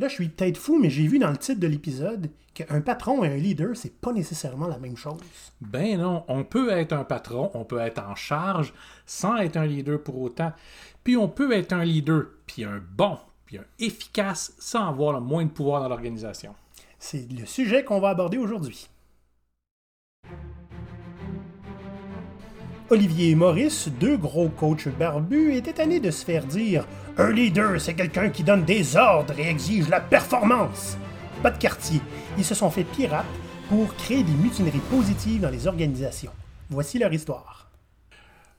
Là, je suis peut-être fou, mais j'ai vu dans le titre de l'épisode qu'un patron et un leader, c'est pas nécessairement la même chose. Ben non, on peut être un patron, on peut être en charge sans être un leader pour autant. Puis on peut être un leader, puis un bon, puis un efficace sans avoir le moins de pouvoir dans l'organisation. C'est le sujet qu'on va aborder aujourd'hui. Olivier et Maurice, deux gros coachs barbus, étaient tannés de se faire dire Un leader, c'est quelqu'un qui donne des ordres et exige la performance. Pas de quartier, ils se sont fait pirates pour créer des mutineries positives dans les organisations. Voici leur histoire.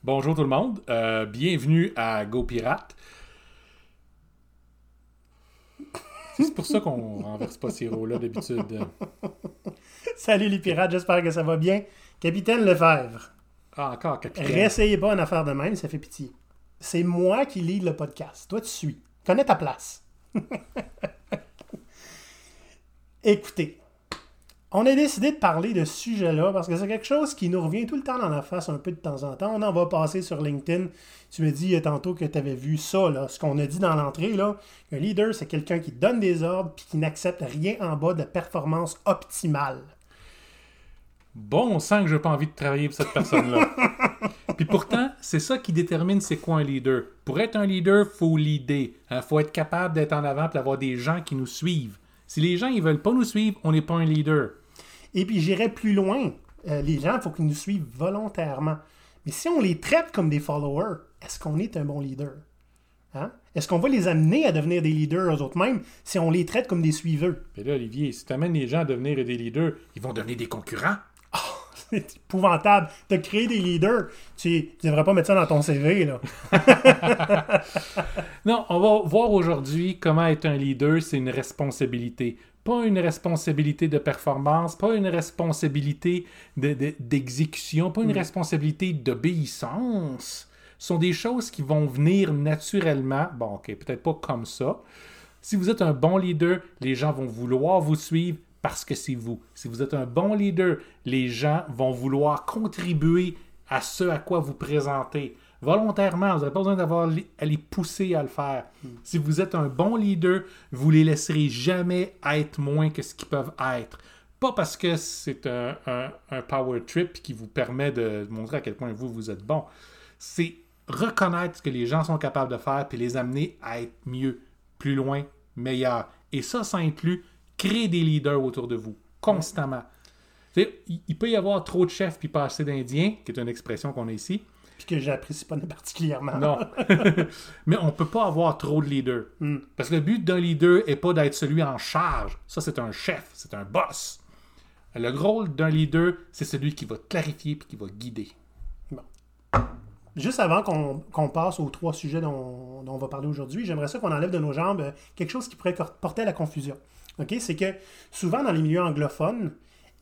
Bonjour tout le monde, euh, bienvenue à Go Pirate. C'est pour ça qu'on renverse pas ces rôles-là d'habitude. Salut les pirates, j'espère que ça va bien. Capitaine Lefebvre. Ah, encore, capitaine. Réessayez pas une affaire de même, ça fait pitié. C'est moi qui lis le podcast. Toi, tu suis. Connais ta place. Écoutez, on a décidé de parler de ce sujet-là parce que c'est quelque chose qui nous revient tout le temps dans la face un peu de temps en temps. On en va passer sur LinkedIn. Tu me dis tantôt que tu avais vu ça, là, ce qu'on a dit dans l'entrée. Là. Un leader, c'est quelqu'un qui donne des ordres puis qui n'accepte rien en bas de performance optimale. Bon sang que j'ai pas envie de travailler pour cette personne-là. Puis pourtant, c'est ça qui détermine c'est quoi un leader. Pour être un leader, faut leader. Il faut être capable d'être en avant et d'avoir des gens qui nous suivent. Si les gens ne veulent pas nous suivre, on n'est pas un leader. Et puis j'irai plus loin. Euh, les gens, il faut qu'ils nous suivent volontairement. Mais si on les traite comme des followers, est-ce qu'on est un bon leader? Hein? Est-ce qu'on va les amener à devenir des leaders eux autres mêmes si on les traite comme des suiveurs? Puis là, Olivier, si tu amènes les gens à devenir des leaders, ils vont devenir des concurrents. C'est épouvantable. de créer des leaders. Tu, ne devrais pas mettre ça dans ton CV, là. non, on va voir aujourd'hui comment être un leader, c'est une responsabilité. Pas une responsabilité de performance, pas une responsabilité d'exécution, pas une mm. responsabilité d'obéissance. Ce sont des choses qui vont venir naturellement. Bon, ok, peut-être pas comme ça. Si vous êtes un bon leader, les gens vont vouloir vous suivre, parce que c'est vous. Si vous êtes un bon leader, les gens vont vouloir contribuer à ce à quoi vous présentez. Volontairement, vous n'avez pas besoin d'avoir à les pousser à le faire. Hmm. Si vous êtes un bon leader, vous les laisserez jamais être moins que ce qu'ils peuvent être. Pas parce que c'est un, power trip qui vous permet de montrer à quel point vous, vous êtes bon. C'est reconnaître ce que les gens sont capables de faire puis les amener à être mieux, plus loin, meilleur. Et ça, ça inclut créer des leaders autour de vous, constamment. Il, peut y avoir trop de chefs puis pas assez d'Indiens, qui est une expression qu'on a ici. Puis que j'apprécie pas particulièrement. Non. Mais on peut pas avoir trop de leaders. Hmm. Parce que le but d'un leader est pas d'être celui en charge. Ça, c'est un chef, c'est un boss. Le rôle d'un leader, c'est celui qui va clarifier puis qui va guider. Bon. Juste avant qu'on passe aux trois sujets dont, dont on va parler aujourd'hui, j'aimerais ça qu'on enlève de nos jambes euh, quelque chose qui pourrait porter à la confusion. C'est que souvent dans les milieux anglophones,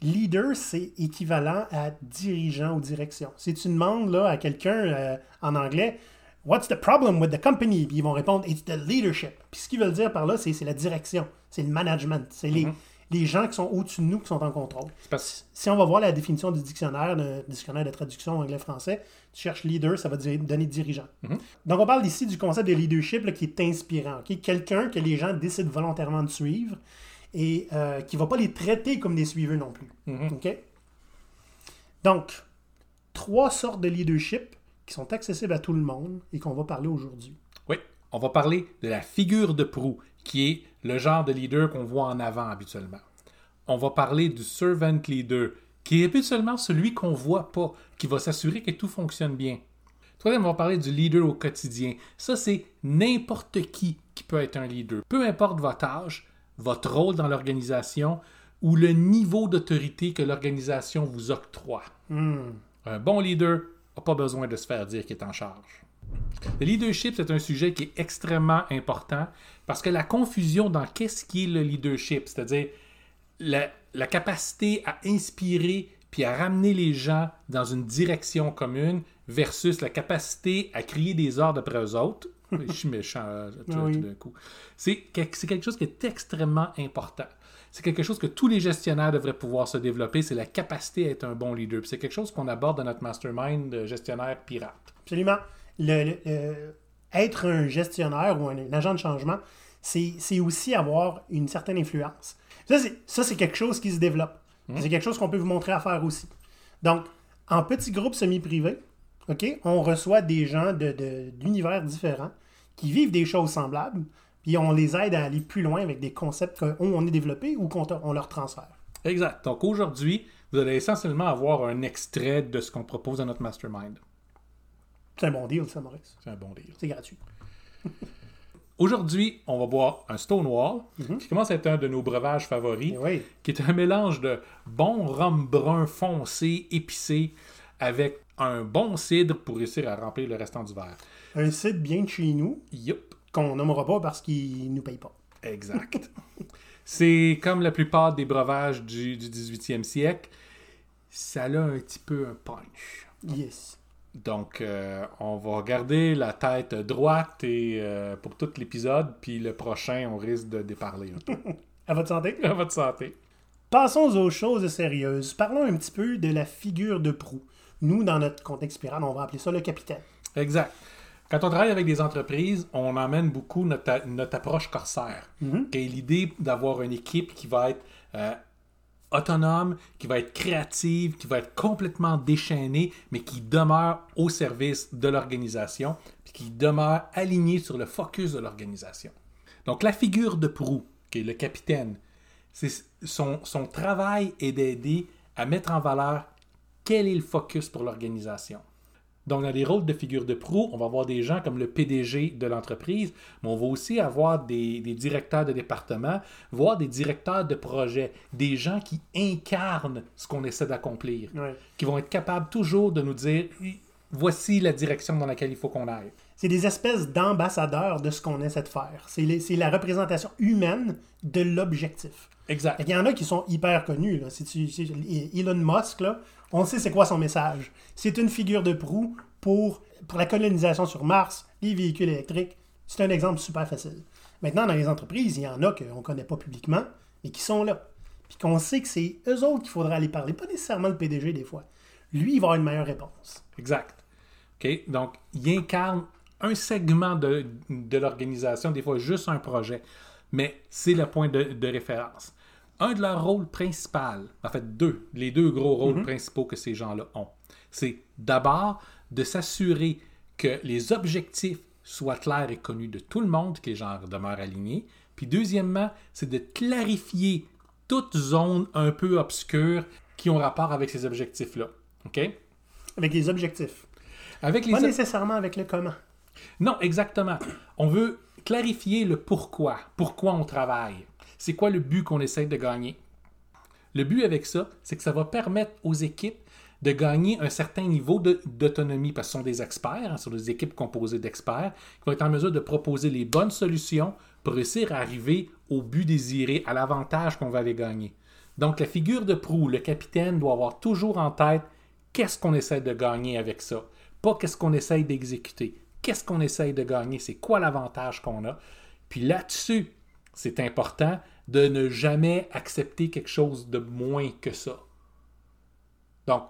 leader, c'est équivalent à dirigeant ou direction. Si tu demandes là, à quelqu'un euh, en anglais, What's the problem with the company? Puis ils vont répondre, It's the leadership. Puis ce qu'ils veulent dire par là, c'est la direction, c'est le management, c'est les, mm-hmm. les, gens qui sont au-dessus de nous qui sont en contrôle. Si on va voir la définition du dictionnaire, le dictionnaire de traduction anglais-français, tu cherches leader, ça va donner dirigeant. Mm-hmm. Donc on parle ici du concept de leadership qui est inspirant. Quelqu'un que les gens décident volontairement de suivre et euh, qui ne va pas les traiter comme des suiveurs non plus. Mhm. Donc, trois sortes de leadership qui sont accessibles à tout le monde et qu'on va parler aujourd'hui. Oui, on va parler de la figure de proue, qui est le genre de leader qu'on voit en avant habituellement. On va parler du servant leader, qui est habituellement celui qu'on ne voit pas, qui va s'assurer que tout fonctionne bien. Troisième, on va parler du leader au quotidien. Ça, c'est n'importe qui qui peut être un leader. Peu importe votre âge, votre rôle dans l'organisation ou le niveau d'autorité que l'organisation vous octroie. Hmm. Un bon leader n'a pas besoin de se faire dire qu'il est en charge. Le leadership, c'est un sujet qui est extrêmement important parce que la confusion dans qu'est-ce qui est le leadership, c'est-à-dire la, la, capacité à inspirer puis à ramener les gens dans une direction commune versus la capacité à crier des ordres après eux autres, je suis méchant euh, tout, d'un coup. C'est quelque chose qui est extrêmement important. C'est quelque chose que tous les gestionnaires devraient pouvoir se développer. C'est la capacité à être un bon leader. C'est quelque chose qu'on aborde dans notre mastermind de gestionnaire pirate. Absolument. Le, être un gestionnaire ou un, agent de changement, c'est aussi avoir une certaine influence. Ça, c'est- quelque chose qui se développe. C'est quelque chose qu'on peut vous montrer à faire aussi. Donc, en petits groupes semi-privés, OK, on reçoit des gens de- de- d'univers différents qui vivent des choses semblables, puis on les aide à aller plus loin avec des concepts qu'on a développés ou qu'on on leur transfère. Exact. Donc aujourd'hui, vous allez essentiellement avoir un extrait de ce qu'on propose dans notre mastermind. C'est un bon deal, ça, Maurice. C'est un bon deal. C'est gratuit. Aujourd'hui, on va boire un Stonewall, qui commence à être un de nos breuvages favoris, oui. qui est un mélange de bon rhum brun foncé, épicé, avec un bon cidre pour réussir à remplir le restant du verre. Un site bien de chez nous, Yup, qu'on nommera pas parce qu'il nous paye pas. exact. C'est comme la plupart des breuvages du, du 18e siècle, ça a un petit peu un punch. Yes. Donc, euh, on va garder la tête droite et, euh, pour tout l'épisode, puis le prochain, on risque de déparler un peu. À votre santé. à votre santé. Passons aux choses sérieuses. Parlons un petit peu de la figure de proue. Nous, dans notre contexte spiral, on va appeler ça le capitaine. Exact. Quand on travaille avec des entreprises, on emmène beaucoup notre, notre approche corsaire, qui est l'idée d'avoir une équipe qui va être euh, autonome, qui va être créative, qui va être complètement déchaînée, mais qui demeure au service de l'organisation, puis qui demeure alignée sur le focus de l'organisation. Donc la figure de proue, qui est le capitaine, son, son travail est d'aider à mettre en valeur quel est le focus pour l'organisation. Donc, dans les rôles de figure de proue, on va avoir des gens comme le PDG de l'entreprise, mais on va aussi avoir des, des directeurs de département, voire des directeurs de projet, des gens qui incarnent ce qu'on essaie d'accomplir, Ouais. qui vont être capables toujours de nous dire voici la direction dans laquelle il faut qu'on aille. C'est des espèces d'ambassadeurs de ce qu'on essaie de faire. C'est la représentation humaine de l'objectif. Exact. Il y en a qui sont hyper connus. Là. Si tu- si- Elon Musk, là, on sait c'est quoi son message. C'est une figure de proue pour, pour la colonisation sur Mars, les véhicules électriques. C'est un exemple super facile. Maintenant, dans les entreprises, il y en a qu'on ne connaît pas publiquement, mais qui sont là. Puis qu'on sait que c'est eux autres qu'il faudra aller parler, pas nécessairement le PDG des fois. Lui, il va avoir une meilleure réponse. Exact. OK? Donc, il incarne un segment de, de l'organisation, des fois juste un projet, mais c'est le point de, de référence. Un de leurs rôles principaux, en fait deux, les deux gros rôles principaux que ces gens-là ont, c'est d'abord de s'assurer que les objectifs soient clairs et connus de tout le monde, que les gens demeurent alignés. Puis deuxièmement, c'est de clarifier toute zone un peu obscure qui ont rapport avec ces objectifs-là. OK? Avec les objectifs. Avec les Pas ob- nécessairement avec le comment. Non, exactement. On veut clarifier le pourquoi. Pourquoi on travaille. C'est quoi le but qu'on essaie de gagner? Le but avec ça, c'est que ça va permettre aux équipes de gagner un certain niveau d'autonomie, parce que ce sont des experts, hein, ce sont des équipes composées d'experts, qui vont être en mesure de proposer les bonnes solutions pour réussir à arriver au but désiré, à l'avantage qu'on va aller gagner. Donc la figure de proue, le capitaine doit avoir toujours en tête qu'est-ce qu'on essaie de gagner avec ça, pas qu'est-ce qu'on essaye d'exécuter. Qu'est-ce qu'on essaye de gagner, c'est quoi l'avantage qu'on a? Puis là-dessus, c'est important de ne jamais accepter quelque chose de moins que ça. Donc,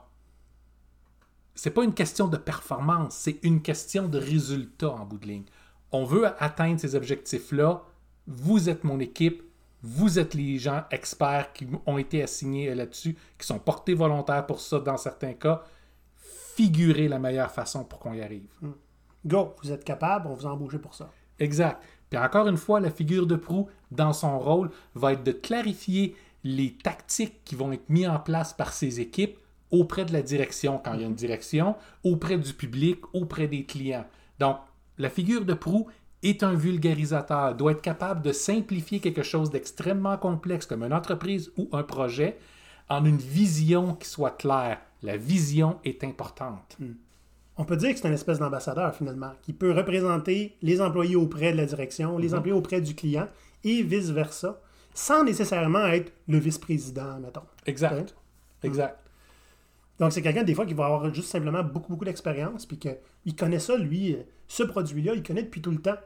c'est pas une question de performance, c'est une question de résultat en bout de ligne. On veut atteindre ces objectifs-là. Vous êtes mon équipe. Vous êtes les gens experts qui ont été assignés là-dessus, qui sont portés volontaires pour ça dans certains cas. Figurez la meilleure façon pour qu'on y arrive. Go, vous êtes capable, on vous a embauché pour ça. Exact. Puis encore une fois, la figure de proue, dans son rôle, va être de clarifier les tactiques qui vont être mises en place par ces équipes auprès de la direction, quand il y a une direction, auprès du public, auprès des clients. Donc, la figure de proue est un vulgarisateur, doit être capable de simplifier quelque chose d'extrêmement complexe comme une entreprise ou un projet en une vision qui soit claire. La vision est importante. On peut dire que c'est une espèce d'ambassadeur finalement, qui peut représenter les employés auprès de la direction, les employés auprès du client et vice-versa, sans nécessairement être le vice-président, mettons. Exact. Exact. Donc c'est quelqu'un des fois qui va avoir juste simplement beaucoup, beaucoup d'expérience, puis qu'il connaît ça, lui, euh, ce produit-là, il connaît depuis tout le temps.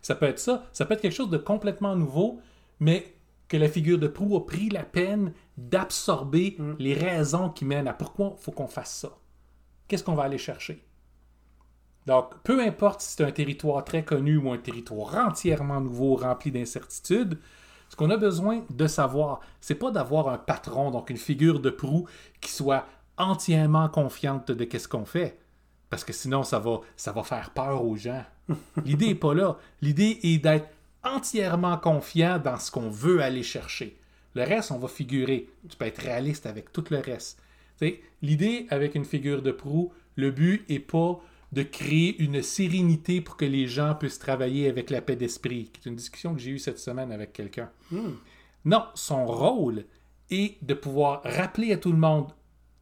Ça peut être ça. Ça peut être quelque chose de complètement nouveau, mais que la figure de proue a pris la peine d'absorber les raisons qui mènent à pourquoi il faut qu'on fasse ça. Qu'est-ce qu'on va aller chercher? Donc, peu importe si c'est un territoire très connu ou un territoire entièrement nouveau, rempli d'incertitudes, ce qu'on a besoin de savoir, c'est pas d'avoir un patron, donc une figure de proue qui soit entièrement confiante de qu'est-ce qu'on fait. Parce que sinon, ça va, ça va faire peur aux gens. L'idée n'est pas là. L'idée est d'être entièrement confiant dans ce qu'on veut aller chercher. Le reste, on va figurer. Tu peux être réaliste avec tout le reste. L'idée avec une figure de proue, le but n'est pas de créer une sérénité pour que les gens puissent travailler avec la paix d'esprit. C'est une discussion que j'ai eue cette semaine avec quelqu'un. Non, son rôle est de pouvoir rappeler à tout le monde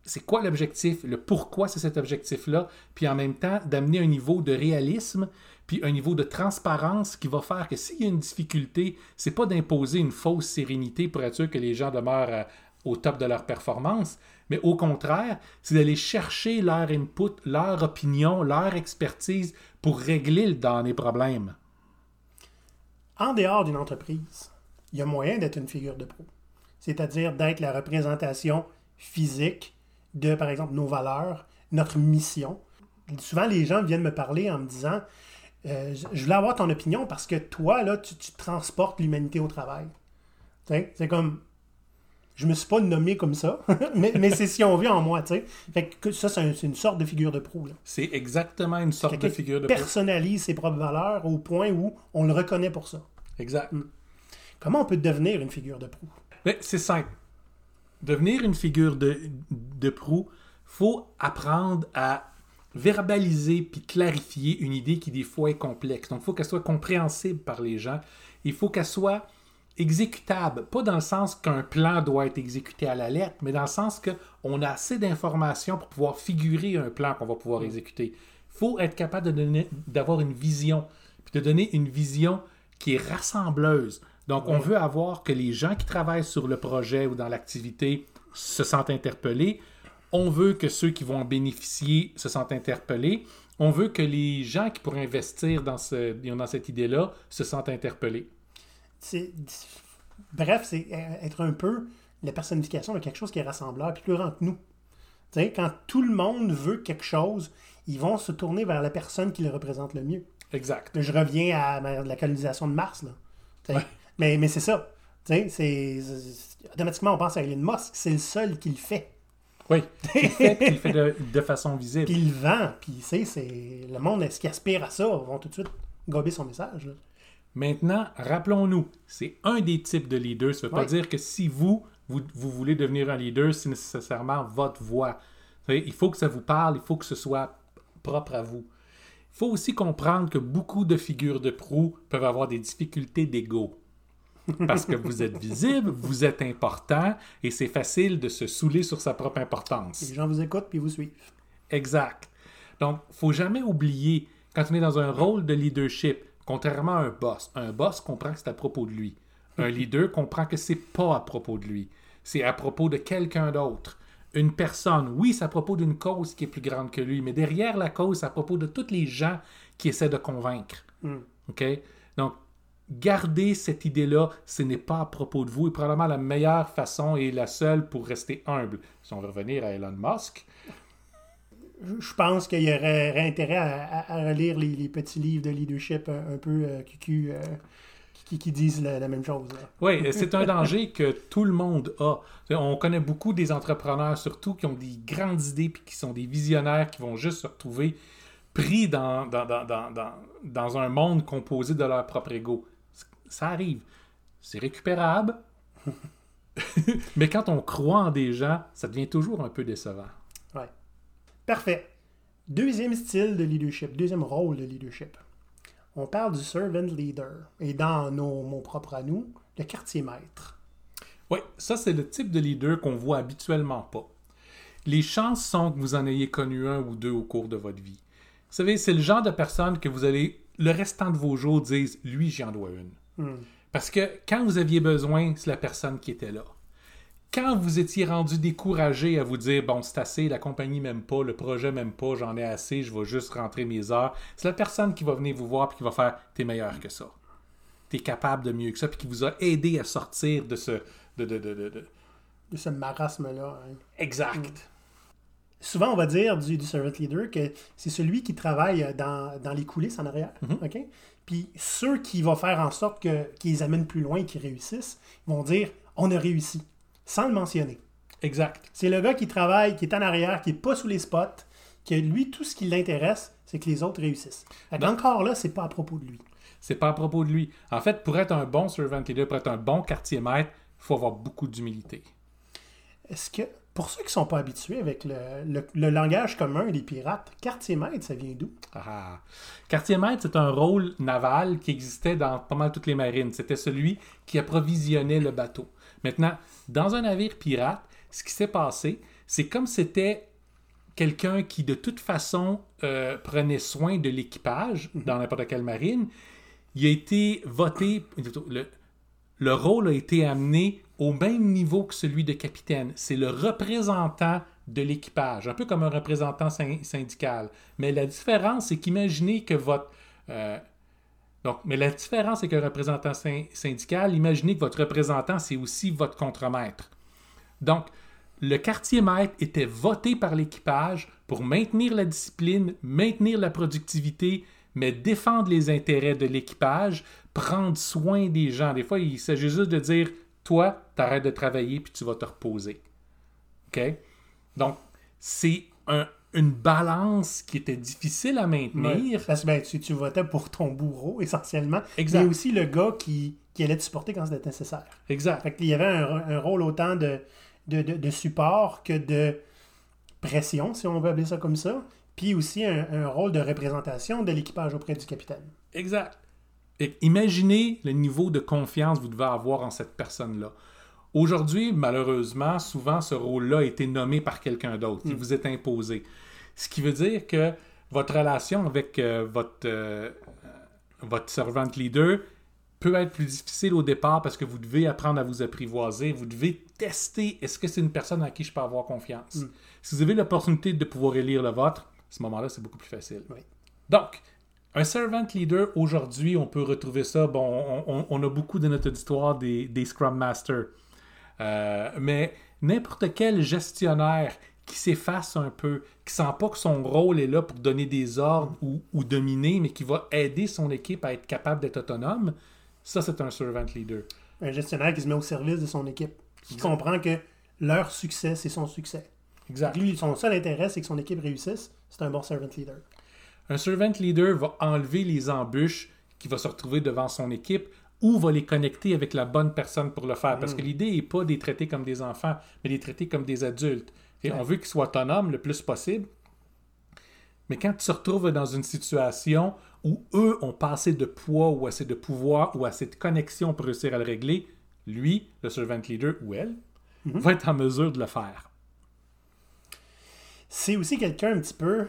c'est quoi l'objectif, le pourquoi c'est cet objectif-là, puis en même temps d'amener un niveau de réalisme, puis un niveau de transparence qui va faire que s'il y a une difficulté, c'est pas d'imposer une fausse sérénité pour être sûr que les gens demeurent euh, au top de leur performance, mais au contraire, c'est d'aller chercher leur input, leur opinion, leur expertise pour régler le dernier problème. En dehors d'une entreprise, il y a moyen d'être une figure de pro, c'est-à-dire d'être la représentation physique de, par exemple, nos valeurs, notre mission. Souvent, les gens viennent me parler en me disant euh, Je voulais avoir ton opinion parce que toi, là, tu, transportes l'humanité au travail. C'est comme. Je me suis pas nommé comme ça, mais, c'est si on vit en moi, tu sais. que ça, c'est une sorte de figure de proue. C'est exactement une sorte de figure de proue. personnalise ses propres valeurs au point où on le reconnaît pour ça. Exact. Hmm. Comment on peut devenir une figure de proue? C'est simple devenir une figure de, de proue, faut apprendre à verbaliser puis clarifier une idée qui des fois est complexe. Donc, il faut qu'elle soit compréhensible par les gens. Il faut qu'elle soit exécutable, pas dans le sens qu'un plan doit être exécuté à la lettre, mais dans le sens qu'on a assez d'informations pour pouvoir figurer un plan qu'on va pouvoir mm. exécuter. Il faut être capable d'avoir une vision, puis de donner une vision qui est rassembleuse. Donc, on veut avoir que les gens qui travaillent sur le projet ou dans l'activité se sentent interpellés. On veut que ceux qui vont en bénéficier se sentent interpellés. On veut que les gens qui pourraient investir dans, ce, dans cette idée-là se sentent interpellés. Bref, c'est être un peu la personnification de quelque chose qui est rassembleur puis plus grand que nous. quand tout le monde veut quelque chose, ils vont se tourner vers la personne qui le représente le mieux. Exact. Je reviens à la colonisation de Mars. Là. Mais, mais c'est ça. C'est, automatiquement, on pense à Elon Musk. C'est le seul qui le fait. Oui, il fait, il fait de, façon visible. Puis il vend. Puis, c'est, le monde, est-ce qui aspire à ça, vont tout de suite gober son message. Maintenant, rappelons-nous, c'est un des types de leaders. Ça ne veut pas dire que si vous, vous, vous, voulez devenir un leader, c'est nécessairement votre voix. Il faut que ça vous parle, il faut que ce soit propre à vous. Il faut aussi comprendre que beaucoup de figures de proue peuvent avoir des difficultés d'ego. Parce que vous êtes visible, vous êtes important et c'est facile de se saouler sur sa propre importance. Les gens vous écoutent puis vous suivent. Exact. Donc, faut jamais oublier, quand on est dans un rôle de leadership, contrairement à un boss, un boss comprend que c'est à propos de lui. Un leader comprend que c'est pas à propos de lui. C'est à propos de quelqu'un d'autre. Une personne, oui, c'est à propos d'une cause qui est plus grande que lui, mais derrière la cause, c'est à propos de tous les gens qui essaient de convaincre. Hmm. OK? Donc, garder cette idée-là, ce n'est pas à propos de vous, et probablement la meilleure façon et la seule pour rester humble. Si on veut revenir à Elon Musk. Je pense qu'il y aurait, intérêt à, relire les, petits livres de leadership un, peu euh, euh, qui, disent la, même chose. Oui, c'est un danger que tout le monde a. On connaît beaucoup des entrepreneurs, surtout, qui ont des grandes idées puis qui sont des visionnaires, qui vont juste se retrouver pris dans, dans, dans, dans un monde composé de leur propre ego ça arrive. C'est récupérable. Mais quand on croit en des gens, ça devient toujours un peu décevant. Parfait. Deuxième style de leadership, deuxième rôle de leadership. On parle du servant leader. Et dans nos mots propres à nous, le quartier maître. Oui, ça c'est le type de leader qu'on voit habituellement pas. Les chances sont que vous en ayez connu un ou deux au cours de votre vie. Vous savez, c'est le genre de personne que vous allez, le restant de vos jours, dire Lui, j'en dois une. Parce que quand vous aviez besoin, c'est la personne qui était là. Quand vous étiez rendu découragé à vous dire bon, c'est assez, la compagnie m'aime pas, le projet m'aime pas, j'en ai assez, je vais juste rentrer mes heures, c'est la personne qui va venir vous voir et qui va faire t'es meilleur que ça. T'es capable de mieux que ça, puis qui vous a aidé à sortir de ce. de, de, de, de, ce marasme-là. Hein. Exact. souvent, on va dire du, du servant leader que c'est celui qui travaille dans, dans les coulisses en arrière. OK? Puis ceux qui vont faire en sorte que, qu'ils les amènent plus loin et qu'ils réussissent vont dire on a réussi, sans le mentionner. Exact. C'est le gars qui travaille, qui est en arrière, qui n'est pas sous les spots, que lui, tout ce qui l'intéresse, c'est que les autres réussissent. Non. encore là, c'est pas à propos de lui. C'est pas à propos de lui. En fait, pour être un bon servant leader, pour être un bon quartier maître, il faut avoir beaucoup d'humilité. Est-ce que, pour ceux qui sont pas habitués avec le, le- le langage commun des pirates, quartier maître, ça vient d'où? Ah. Quartier maître, c'est un rôle naval qui existait dans pas mal toutes les marines. C'était celui qui approvisionnait le bateau. Maintenant, dans un navire pirate, ce qui s'est passé, c'est comme c'était quelqu'un qui, de toute façon, euh, prenait soin de l'équipage dans n'importe quelle marine. Il a été voté, le, le rôle a été amené au même niveau que celui de capitaine. C'est le représentant de l'équipage, un peu comme un représentant syn- syndical. Mais la différence, c'est qu'imaginez que votre... euh, donc, mais la différence, c'est qu'un représentant syn- syndical, imaginez que votre représentant, c'est aussi votre contremaître. Donc, le quartier maître était voté par l'équipage pour maintenir la discipline, maintenir la productivité, mais défendre les intérêts de l'équipage, prendre soin des gens. Des fois, il s'agit juste de dire Toi, t'arrêtes de travailler puis tu vas te reposer. OK? Donc, c'est un- une balance qui était difficile à maintenir. Ouais. Parce que ben, tu, tu votais pour ton bourreau, essentiellement. Exact. Mais aussi le gars qui, qui allait te supporter quand c'était nécessaire. Exact. Fait qu'il y avait un, un rôle autant de, de, de- de support que de pression, si on veut appeler ça comme ça. Puis aussi un, un rôle de représentation de l'équipage auprès du capitaine. Exact. Imaginez le niveau de confiance que vous devez avoir en cette personne-là. Aujourd'hui, malheureusement, souvent ce rôle-là a été nommé par quelqu'un d'autre. Il vous est imposé. Ce qui veut dire que votre relation avec euh, votre, euh, votre servant leader peut être plus difficile au départ parce que vous devez apprendre à vous apprivoiser. Vous devez tester est-ce que c'est une personne à qui je peux avoir confiance. Si vous avez l'opportunité de pouvoir élire le vôtre, à ce moment-là, c'est beaucoup plus facile. Oui. Donc, un servant leader, aujourd'hui, on peut retrouver ça. Bon, on, on- on a beaucoup de notre auditoire des, des Scrum Masters. Euh, mais n'importe quel gestionnaire qui s'efface un peu, qui sent pas que son rôle est là pour donner des ordres ou, ou dominer, mais qui va aider son équipe à être capable d'être autonome, ça, c'est un servant leader. Un gestionnaire qui se met au service de son équipe. Qui comprend que leur succès, c'est son succès. Exact. Lui, son seul intérêt, c'est que son équipe réussisse. C'est un bon servant leader. Un servant leader va enlever les embûches qui va se retrouver devant son équipe ou va les connecter avec la bonne personne pour le faire. Parce que l'idée n'est pas de les traiter comme des enfants, mais de les traiter comme des adultes. Et on veut qu'ils soient autonomes le plus possible. Mais quand tu te retrouves dans une situation où eux ont pas assez de poids ou assez de pouvoir ou assez de connexion pour réussir à le régler, lui, le servant leader ou elle, va être en mesure de le faire. C'est aussi quelqu'un un petit peu.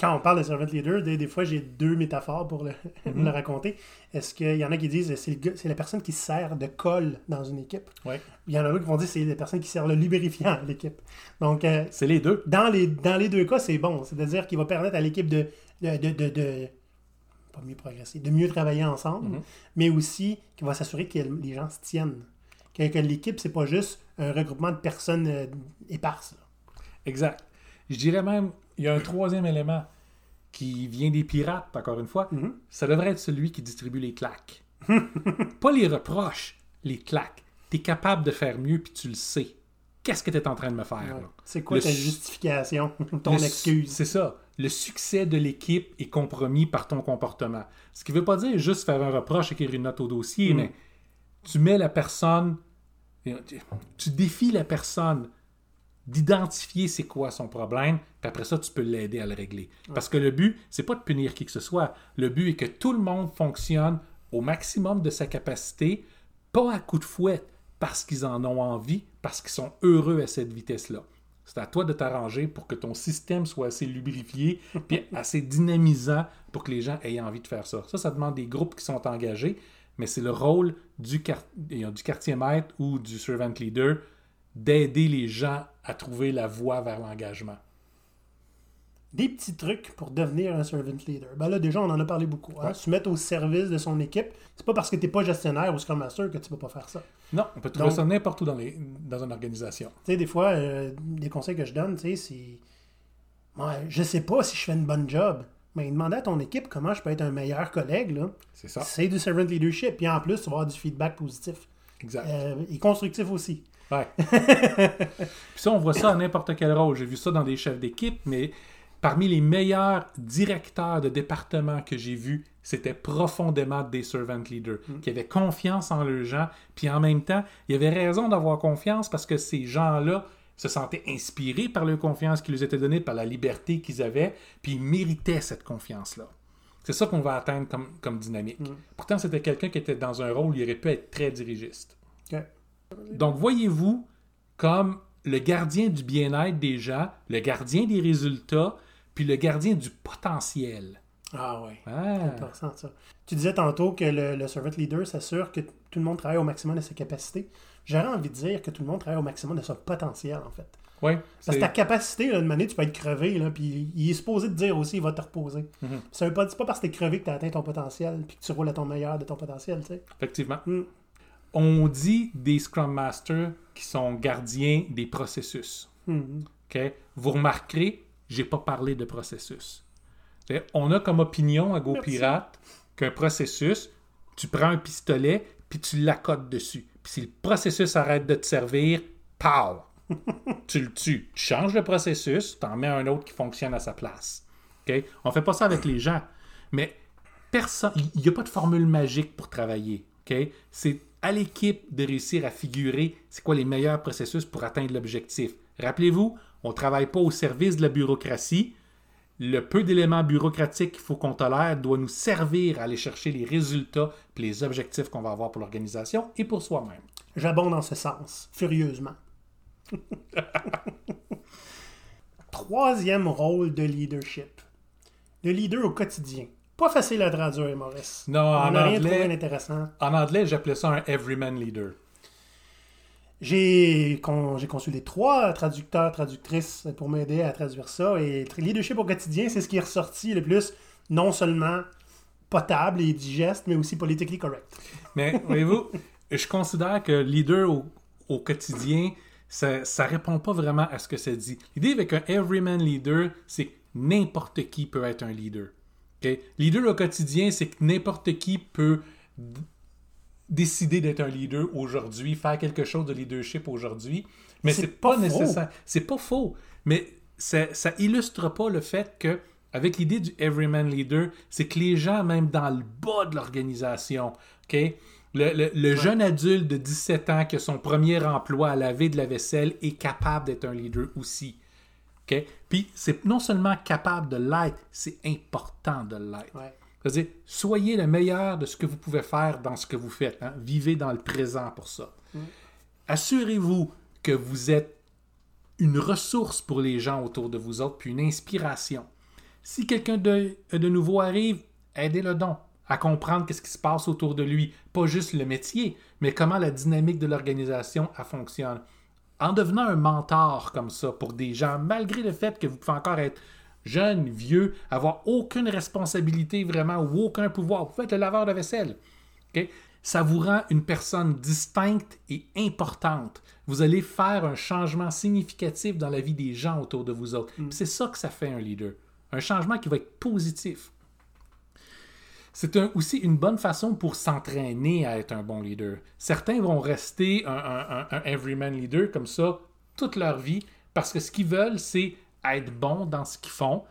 Quand on parle de servant leader, des, des fois j'ai deux métaphores pour le, le raconter. Est-ce qu'il y en a qui disent c'est le gars- c'est la personne qui sert de colle dans une équipe Ouais. Il y en a d'autres qui vont dire c'est la personne qui sert le lubrifiant à l'équipe. Donc, euh, C'est les deux. dans, les, dans les deux cas, c'est bon. C'est-à-dire qu'il va permettre à l'équipe de, de, de, de- de- pas mieux progresser, de mieux travailler ensemble, mais aussi qu'il va s'assurer que les gens se tiennent. Que, que l'équipe, c'est pas juste un regroupement de personnes euh, éparses. là. Exact. Je dirais même, il y a un troisième élément qui vient des pirates, encore une fois. Ça devrait être celui qui distribue les claques. Pas les reproches, les claques. Tu es capable de faire mieux, puis tu le sais. Qu'est-ce que tu es en train de me faire? C'est quoi Le ta justification, ton excuse? C'est ça. Le succès de l'équipe est compromis par ton comportement. Ce qui ne veut pas dire juste faire un reproche, écrire une note au dossier, mais tu mets la personne, tu défies la personne d'identifier c'est quoi son problème, puis après ça, tu peux l'aider à le régler. Parce que le but, c'est pas de punir qui que ce soit. Le but est que tout le monde fonctionne au maximum de sa capacité, pas à coup de fouet, parce qu'ils en ont envie, parce qu'ils sont heureux à cette vitesse-là. C'est à toi de t'arranger pour que ton système soit assez lubrifié puis assez dynamisant pour que les gens aient envie de faire ça. Ça, ça demande des groupes qui sont engagés, mais c'est le rôle du, du quartier maître ou du servant leader d'aider les gens à trouver la voie vers l'engagement. des petits trucs pour devenir un servant leader. Ben là, déjà, on en a parlé beaucoup. Hein? Se mettre au service de son équipe. C'est pas parce que t'es pas gestionnaire ou Scrum Master que tu peux pas faire ça. Non, on peut trouver Donc- ça n'importe où dans, les, dans une organisation. Tu sais, des fois, euh, des conseils que je donne, tu sais, c'est. Ouais, je sais pas si je fais une bonne job, mais demander à ton équipe comment je peux être un meilleur collègue, C'est ça. c'est du servant leadership. Puis en plus, tu vas avoir du feedback positif. Exact. Euh, et constructif aussi. Ouais. Puis ça, on voit ça à n'importe quel rôle. J'ai vu ça dans des chefs d'équipe, mais parmi les meilleurs directeurs de département que j'ai vus, c'était profondément des servant leaders, qui avaient confiance en leurs gens, puis en même temps, il y avait raison d'avoir confiance parce que ces gens-là se sentaient inspirés par leur confiance qui leur était donnée, par la liberté qu'ils avaient, puis ils méritaient cette confiance-là. C'est ça qu'on va atteindre comme, comme dynamique. Pourtant, c'était quelqu'un qui était dans un rôle où il aurait pu être très dirigiste. Donc, voyez-vous comme le gardien du bien-être des gens, le gardien des résultats, puis le gardien du potentiel. Ah ouais. Ah, Intéressant, ça. Tu disais tantôt que le, le servant leader s'assure que tout le monde travaille au maximum de ses capacités. J'aurais envie de dire que tout le monde travaille au maximum de son potentiel, en fait. ouais, Parce que ta capacité, là, de manière, tu peux être crevé, là, puis il est supposé te dire aussi, il va te reposer. Ça veut pas, parce que t'es crevé que tu as atteint ton potentiel, puis que tu roules à ton meilleur de ton potentiel, tu sais. effectivement. Mm. On dit des Scrum Masters qui sont gardiens des processus. OK? Vous remarquerez, j'ai pas parlé de processus. On a comme opinion à GoPirate qu'un processus, tu prends un pistolet puis tu l'accotes dessus. Puis si le processus arrête de te servir, pow! tu le tues. Tu changes le processus, tu en mets un autre qui fonctionne à sa place. OK? On fait pas ça avec les gens. Mais personne, il n'y a pas de formule magique pour travailler. C'est à l'équipe de réussir à figurer c'est quoi les meilleurs processus pour atteindre l'objectif. Rappelez-vous, on ne travaille pas au service de la bureaucratie. Le peu d'éléments bureaucratiques qu'il faut qu'on tolère doit nous servir à aller chercher les résultats et les objectifs qu'on va avoir pour l'organisation et pour soi-même. J'abonde dans ce sens, furieusement. Troisième rôle de leadership. Le leader au quotidien. Pas facile à traduire, Maurice. Non, On en rien anglais- trouvé d'intéressant. En anglais, j'appelais ça un everyman leader. J'ai con- consulté trois traducteurs, traductrices pour m'aider à traduire ça. Et leadership au quotidien, c'est ce qui est ressorti le plus, non seulement potable et digeste, mais aussi politically correct. Mais voyez-vous, je considère que leader au, au quotidien, ça ne répond pas vraiment à ce que ça dit. L'idée avec un everyman leader, c'est que n'importe qui peut être un leader. OK? Leader au quotidien, c'est que n'importe qui peut décider d'être un leader aujourd'hui, faire quelque chose de leadership aujourd'hui. Mais C'est pas, pas nécessaire. C'est pas faux. Mais ça, ça illustre pas le fait que, avec l'idée du everyman leader, c'est que les gens, même dans le bas de l'organisation, OK? Le, le- le jeune adulte de 17 ans qui a son premier emploi à laver de la vaisselle est capable d'être un leader aussi. OK? Puis c'est non seulement capable de l'être, c'est important de l'être. Ouais. C'est-à-dire, soyez le meilleur de ce que vous pouvez faire dans ce que vous faites. hein. Vivez dans le présent pour ça. Assurez-vous que vous êtes une ressource pour les gens autour de vous autres, puis une inspiration. Si quelqu'un de, de nouveau arrive, aidez-le donc à comprendre qu'est-ce qui se passe autour de lui. Pas juste le métier, mais comment la dynamique de l'organisation fonctionne. En devenant un mentor comme ça pour des gens, malgré le fait que vous pouvez encore être jeune, vieux, avoir aucune responsabilité vraiment ou aucun pouvoir, vous pouvez être le laveur de vaisselle. OK? Ça vous rend une personne distincte et importante. Vous allez faire un changement significatif dans la vie des gens autour de vous autres. Puis C'est ça que ça fait un leader. Un changement qui va être positif. C'est un- aussi une bonne façon pour s'entraîner à être un bon leader. Certains vont rester un, un- un- un everyman leader comme ça toute leur vie parce que ce qu'ils veulent, c'est être bon dans ce qu'ils font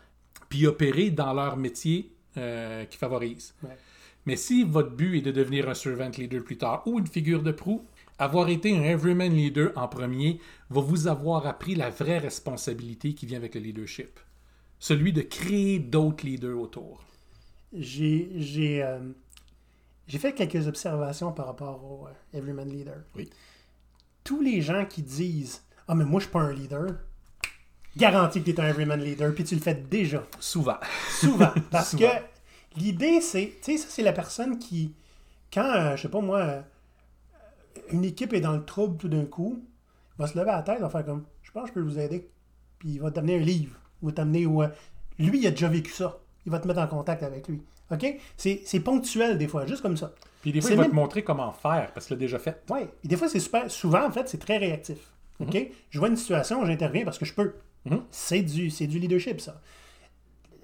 puis opérer dans leur métier euh, qui favorise. Ouais. Mais si votre but est de devenir un servant leader plus tard ou une figure de proue, avoir été un everyman leader en premier va vous avoir appris la vraie responsabilité qui vient avec le leadership. Celui de créer d'autres leaders autour. J'ai j'ai, euh, fait quelques observations par rapport au euh, Everyman Leader. Oui. Tous les gens qui disent Ah, mais moi, je suis pas un leader, garantis que tu es un Everyman Leader, puis tu le fais déjà. Souvent. Souvent. Parce Souvent. que l'idée, c'est, tu sais, ça, c'est la personne qui, quand, euh, je sais pas moi, euh, une équipe est dans le trouble tout d'un coup, va se lever à la tête, va faire comme, je pense que je peux vous aider. Puis il va t'amener un livre, ou t'amener, euh, lui, il a déjà vécu ça. Il va te mettre en contact avec lui. OK? C'est ponctuel des fois, juste comme ça. Puis des fois, il va même- te montrer comment faire parce qu'il l'a déjà fait. Oui. Et des fois, c'est super. Souvent, en fait, c'est très réactif. OK? Je vois une situation, j'interviens parce que je peux. Mhm. C'est du, leadership, ça.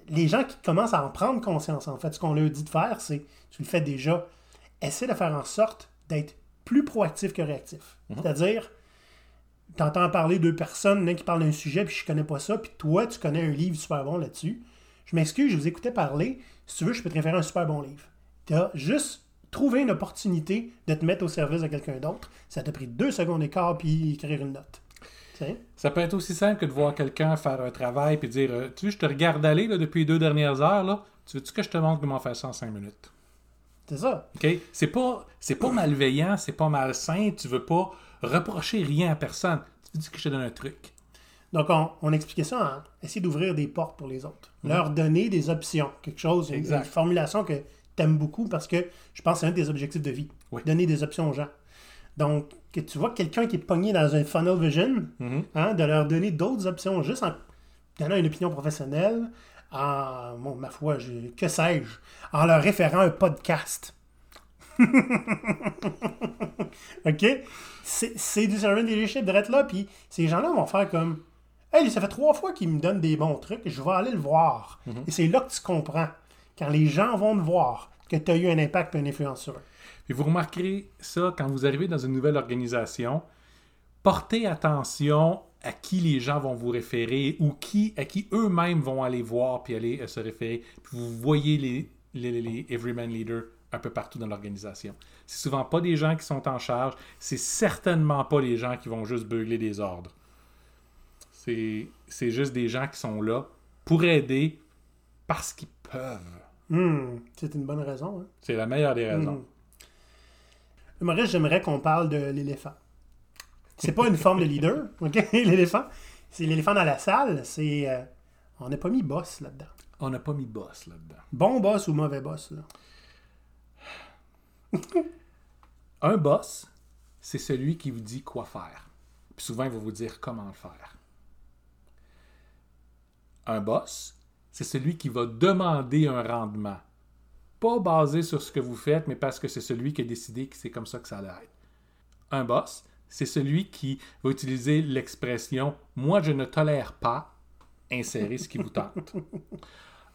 Les gens qui commencent à en prendre conscience, en fait, ce qu'on leur dit de faire, c'est, tu le fais déjà, essaie de faire en sorte d'être plus proactif que réactif. C'est-à-dire, tu entends parler deux personnes, l'un qui parle d'un sujet, puis je connais pas ça, puis toi, tu connais un livre super bon là-dessus. Je m'excuse, je vous écoutais parler. Si tu veux, je peux te référer à un super bon livre. Tu as juste trouvé une opportunité de te mettre au service de quelqu'un d'autre. Ça t'a pris deux secondes et quart, puis écrire une note. Ça peut être aussi simple que de voir quelqu'un faire un travail puis dire euh, Tu sais, je te regarde aller là, depuis les deux dernières heures. Là. Tu veux-tu que je te montre comment faire ça en cinq minutes? C'est ça. OK? C'est pas, c'est pas malveillant, c'est pas malsain. Tu veux pas reprocher rien à personne. Tu veux dire que je te donne un truc. Donc, on, on expliquait ça en essayer d'ouvrir des portes pour les autres. Leur donner des options. Quelque chose, une, une formulation que tu aimes beaucoup parce que je pense que c'est un des objectifs de vie. Oui. Donner des options aux gens. Donc, que tu vois quelqu'un qui est pogné dans un funnel vision, Mhm. hein, de leur donner d'autres options juste en donnant une opinion professionnelle, en, bon, ma foi, je- que sais-je, en leur référant un podcast. OK? C'est c'est du servant leadership de là, puis ces gens-là vont faire comme Hey, ça fait trois fois qu'il me donne des bons trucs, je vais aller le voir. Et c'est là que tu comprends, quand les gens vont te voir, que tu as eu un impact et une influence sur eux. Puis vous remarquerez ça quand vous arrivez dans une nouvelle organisation. Portez attention à qui les gens vont vous référer ou qui, à qui eux-mêmes vont aller voir puis aller euh, se référer. Puis vous voyez les, les, les Everyman Leaders un peu partout dans l'organisation. C'est souvent pas des gens qui sont en charge. C'est certainement pas les gens qui vont juste beugler des ordres. C'est c'est juste des gens qui sont là pour aider parce qu'ils peuvent. Hmm, c'est une bonne raison. Hein? C'est la meilleure des raisons. Hmm. Maurice, j'aimerais qu'on parle de l'éléphant. C'est pas une forme de leader, OK? L'éléphant. C'est l'éléphant dans la salle. C'est. euh, on n'a pas mis boss là-dedans. On n'a pas mis boss là-dedans. Bon boss ou mauvais boss, là? Un boss, c'est celui qui vous dit quoi faire. Puis souvent, il va vous dire comment le faire. Un boss, c'est celui qui va demander un rendement. Pas basé sur ce que vous faites, mais parce que c'est celui qui a décidé que c'est comme ça que ça allait être. Un boss, c'est celui qui va utiliser l'expression Moi, je ne tolère pas, insérer ce qui vous tente.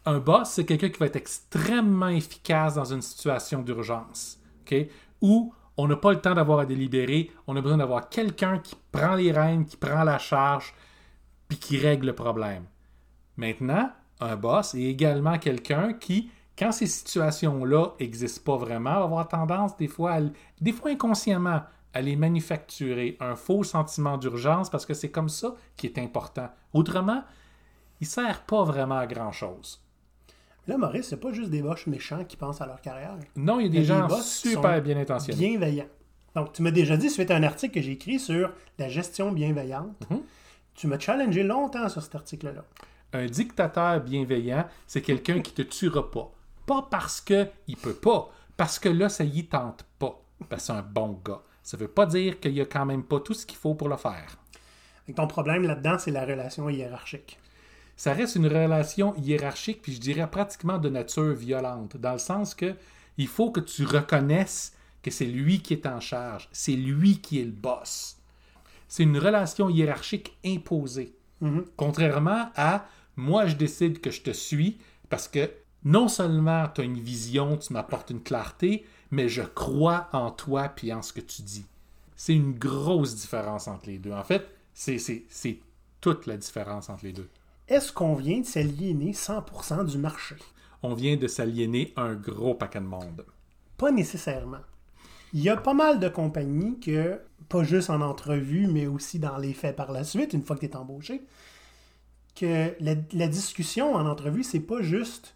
Un boss, c'est quelqu'un qui va être extrêmement efficace dans une situation d'urgence, où on n'a pas le temps d'avoir à délibérer, on a besoin d'avoir quelqu'un qui prend les rênes, qui prend la charge, puis qui règle le problème. Maintenant, un boss est également quelqu'un qui, quand ces situations-là n'existent pas vraiment, va avoir tendance des fois, à, des fois inconsciemment, à les manufacturer un faux sentiment d'urgence parce que c'est comme ça qui est important. Autrement, il ne sert pas vraiment à grand-chose. Là, Maurice, c'est pas juste des boss méchants qui pensent à leur carrière. Non, il y a Il y des gens boss super sont bien intentionnés. Bienveillants. Donc, tu m'as déjà dit, suite à un article que j'ai écrit sur la gestion bienveillante, Mhm. tu m'as challengé longtemps sur cet article-là. Un dictateur bienveillant, c'est quelqu'un qui te tuera pas. Pas parce que il peut pas, parce que là, ça y tente pas. C'est un bon gars. Ça veut pas dire qu'il y a quand même pas tout ce qu'il faut pour le faire. Ton problème là-dedans, c'est la relation hiérarchique. Ça reste une relation hiérarchique, puis je dirais pratiquement de nature violente, dans le sens que il faut que tu reconnaisses que c'est lui qui est en charge, c'est lui qui est le boss. C'est une relation hiérarchique imposée. Mhm. Contrairement à moi, je décide que je te suis parce que non seulement tu as une vision, tu m'apportes une clarté, mais je crois en toi puis en ce que tu dis. C'est une grosse différence entre les deux. En fait, c'est- c'est c'est toute la différence entre les deux. Est-ce qu'on vient de s'aliéner 100% du marché? On vient de s'aliéner un gros paquet de monde. Pas nécessairement. Il y a pas mal de compagnies que, pas juste en entrevue, mais aussi dans les faits par la suite, une fois que tu es embauché, que la, la discussion en entrevue, c'est pas juste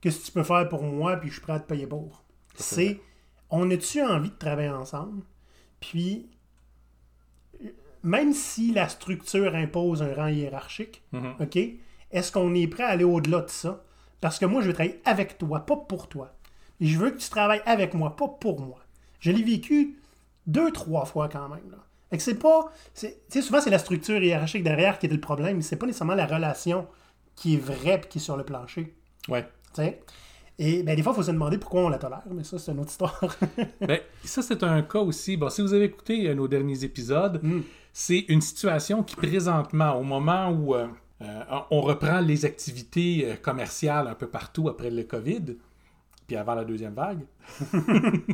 qu'est-ce que tu peux faire pour moi, puis je suis prêt à te payer pour. C'est on a-tu envie de travailler ensemble? Puis, même si la structure impose un rang hiérarchique, Mhm. OK, est-ce qu'on est prêt à aller au-delà de ça? Parce que moi, je veux travailler avec toi, pas pour toi. Et je veux que tu travailles avec moi, pas pour moi. Je l'ai vécu deux, trois fois quand même. Là. Fait que c'est pas. c'est- Tu sais, souvent, c'est la structure hiérarchique derrière qui est le problème. C'est pas nécessairement la relation qui est vraie et qui est sur le plancher. Ouais. Tu sais? Et ben, des fois, il faut se demander pourquoi on la tolère, mais ça, c'est une autre histoire. Ben, ça, c'est un cas aussi. Bon, si vous avez écouté euh, nos derniers épisodes, Mm. c'est une situation qui, présentement, au moment où euh, euh, on reprend les activités commerciales un peu partout après le COVID, puis avant la deuxième vague,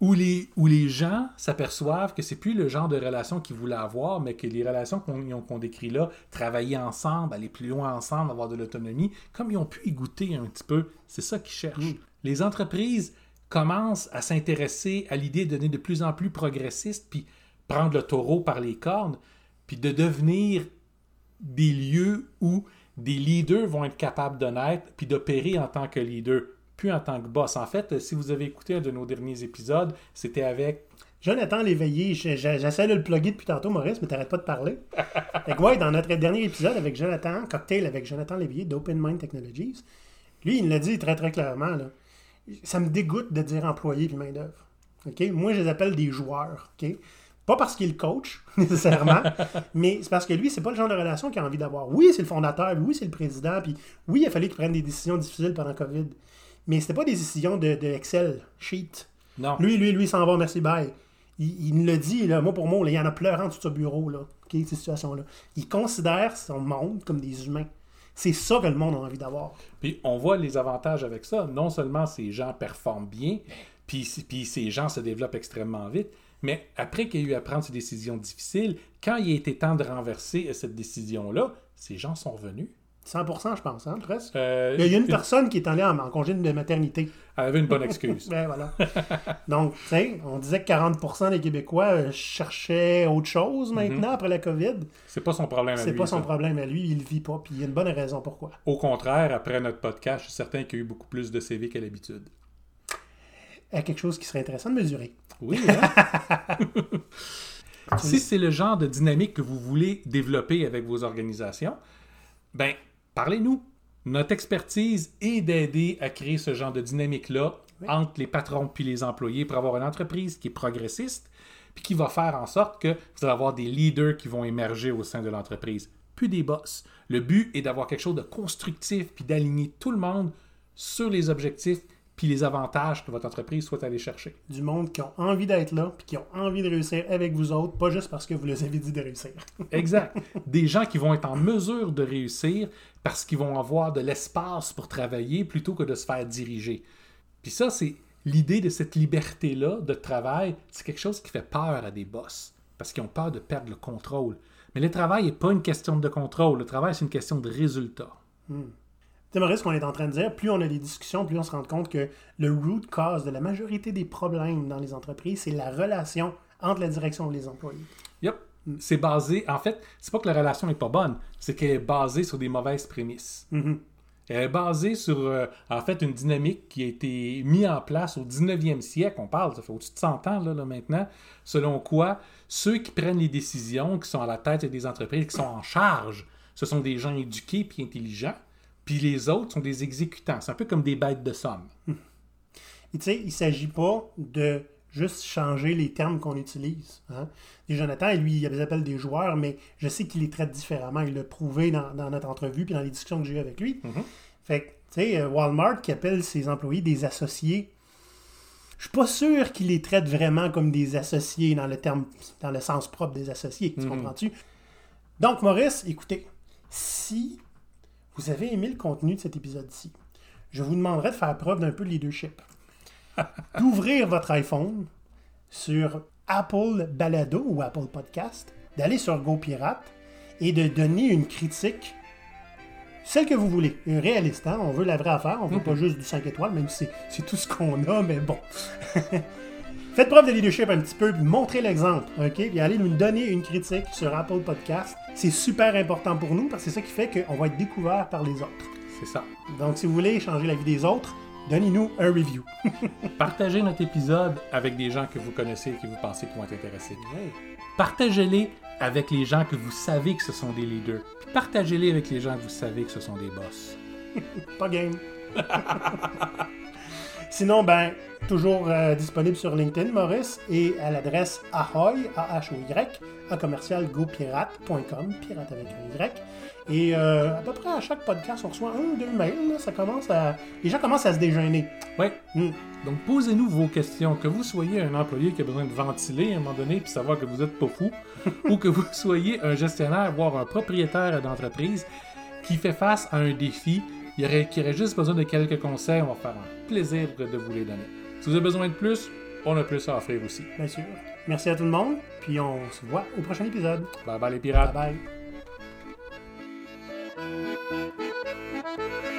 où, les, où les gens s'aperçoivent que c'est plus le genre de relation qu'ils voulaient avoir, mais que les relations qu'on qu'on décrit là, travailler ensemble, aller plus loin ensemble, avoir de l'autonomie, comme ils ont pu y goûter un petit peu, c'est ça qu'ils cherchent. Les entreprises commencent à s'intéresser à l'idée de devenir de plus en plus progressiste, puis prendre le taureau par les cornes, puis de devenir des lieux où des leaders vont être capables de naître, puis d'opérer en tant que leader, plus en tant que boss. En fait, si vous avez écouté un de nos derniers épisodes, c'était avec Jonathan Léveillé, je- je- j'essaie de le plugger depuis tantôt, Maurice, mais t'arrêtes pas de parler. fait que ouais, dans notre dernier épisode avec Jonathan, cocktail avec Jonathan Léveillé d'Open Mind Technologies, lui, il l'a dit très très clairement, là, ça me dégoûte de dire employé puis main-d'œuvre. OK? Moi, je les appelle des joueurs. OK? Pas parce qu'il est le coach, nécessairement, mais c'est parce que lui, c'est pas le genre de relation qu'il a envie d'avoir. Oui, c'est le fondateur, oui, c'est le président, puis oui, il a fallu qu'il prenne des décisions difficiles pendant COVID. Mais c'était pas des décisions de, de Excel, sheet. non, Lui, lui, lui, s'en va, merci, bye. Il, il me le dit, là, mot pour mot, là, il y en a pleurant tout ce bureau, là, OK, ces situations-là. Il considère son monde comme des humains. C'est ça que le monde a envie d'avoir. Puis on voit les avantages avec ça. Non seulement ces gens performent bien, puis, puis ces gens se développent extrêmement vite, mais après qu'il y a eu à prendre ces décisions difficiles, quand il a été temps de renverser cette décision-là, ces gens sont revenus. 100%, je pense, hein, presque. Euh, Il y a une personne qui est allée en, en congé de maternité. Elle avait une bonne excuse. Ben voilà. Donc, tu sais, on disait que 40% des Québécois euh, cherchaient autre chose maintenant après la COVID. C'est pas son problème à C'est lui, pas son ça. problème à lui, il le vit pas. Puis il y a une bonne raison pourquoi. Au contraire, après notre podcast, je suis certain qu'il y a eu beaucoup plus de CV qu'à l'habitude. Il y a quelque chose qui serait intéressant de mesurer. Oui, hein? si c'est le genre de dynamique que vous voulez développer avec vos organisations, ben, parlez-nous. Notre expertise est d'aider à créer ce genre de dynamique-là entre les patrons puis les employés pour avoir une entreprise qui est progressiste puis qui va faire en sorte que vous allez avoir des leaders qui vont émerger au sein de l'entreprise, plus des boss. Le but est d'avoir quelque chose de constructif puis d'aligner tout le monde sur les objectifs puis les avantages que votre entreprise souhaite aller chercher. Du monde qui ont envie d'être là, puis qui ont envie de réussir avec vous autres, pas juste parce que vous les avez dit de réussir. Exact. Des gens qui vont être en mesure de réussir parce qu'ils vont avoir de l'espace pour travailler plutôt que de se faire diriger. Puis ça, c'est l'idée de cette liberté-là de travail, c'est quelque chose qui fait peur à des boss parce qu'ils ont peur de perdre le contrôle. Mais le travail n'est pas une question de contrôle. Le travail, c'est une question de résultat. Sais, Maurice, ce qu'on est en train de dire, plus on a des discussions, plus on se rend compte que le root cause de la majorité des problèmes dans les entreprises, c'est la relation entre la direction et les employés. Yep. C'est basé, en fait, c'est pas que la relation n'est pas bonne, c'est qu'elle est basée sur des mauvaises prémices. Elle est basée sur, euh, en fait, une dynamique qui a été mise en place au 19e siècle. On parle, ça fait au-dessus de 100 ans là, là, maintenant. Selon quoi, ceux qui prennent les décisions, qui sont à la tête des entreprises, qui sont en charge, ce sont des gens éduqués puis intelligents. Puis les autres sont des exécutants. C'est un peu comme des bêtes de somme. Et tu sais, il ne s'agit pas de juste changer les termes qu'on utilise. Hein. Et Jonathan, lui, il les appelle des joueurs, mais je sais qu'il les traite différemment. Il l'a prouvé dans, dans notre entrevue puis dans les discussions que j'ai eues avec lui. Fait que, tu sais, euh, Walmart qui appelle ses employés des associés, je suis pas sûr qu'il les traite vraiment comme des associés dans le terme, dans le sens propre des associés. Tu comprends-tu? Donc, Maurice, écoutez, si vous avez aimé le contenu de cet épisode-ci, je vous demanderai de faire preuve d'un peu de leadership. D'ouvrir votre iPhone sur Apple Balado ou Apple Podcast, d'aller sur GoPirate et de donner une critique, celle que vous voulez, une réaliste. hein? On veut la vraie affaire, on veut pas juste du 5 étoiles, même si c'est tout ce qu'on a, mais bon. Faites preuve de leadership un petit peu, puis montrez l'exemple, OK? Puis allez nous donner une critique sur Apple Podcast. C'est super important pour nous parce que c'est ça qui fait qu'on va être découvert par les autres. C'est ça. Donc, si vous voulez changer la vie des autres, donnez-nous un review. Partagez notre épisode avec des gens que vous connaissez et que vous pensez qui vont être intéressés. Partagez-les avec les gens que vous savez que ce sont des leaders. Puis partagez-les avec les gens que vous savez que ce sont des boss. Pas game. Sinon, ben, toujours euh, disponible sur LinkedIn, Maurice, et à l'adresse ahoy, A-H-O-Y, à commercialgopirate.com, pirate avec un Y. Et euh, à peu près à chaque podcast, on reçoit un ou deux mails. là, ça commence à... Les gens commencent à se déjeuner. Ouais. Hmm. Donc, posez-nous vos questions. Que vous soyez un employé qui a besoin de ventiler à un moment donné puis savoir que vous n'êtes pas fou, ou que vous soyez un gestionnaire, voire un propriétaire d'entreprise qui fait face à un défi, il aurait, qui aurait juste besoin de quelques conseils, on va faire un plaisir de vous les donner. Si vous avez besoin de plus, on a plus à offrir aussi. Bien sûr. Merci à tout le monde, puis on se voit au prochain épisode. Bye bye les pirates. Bye bye.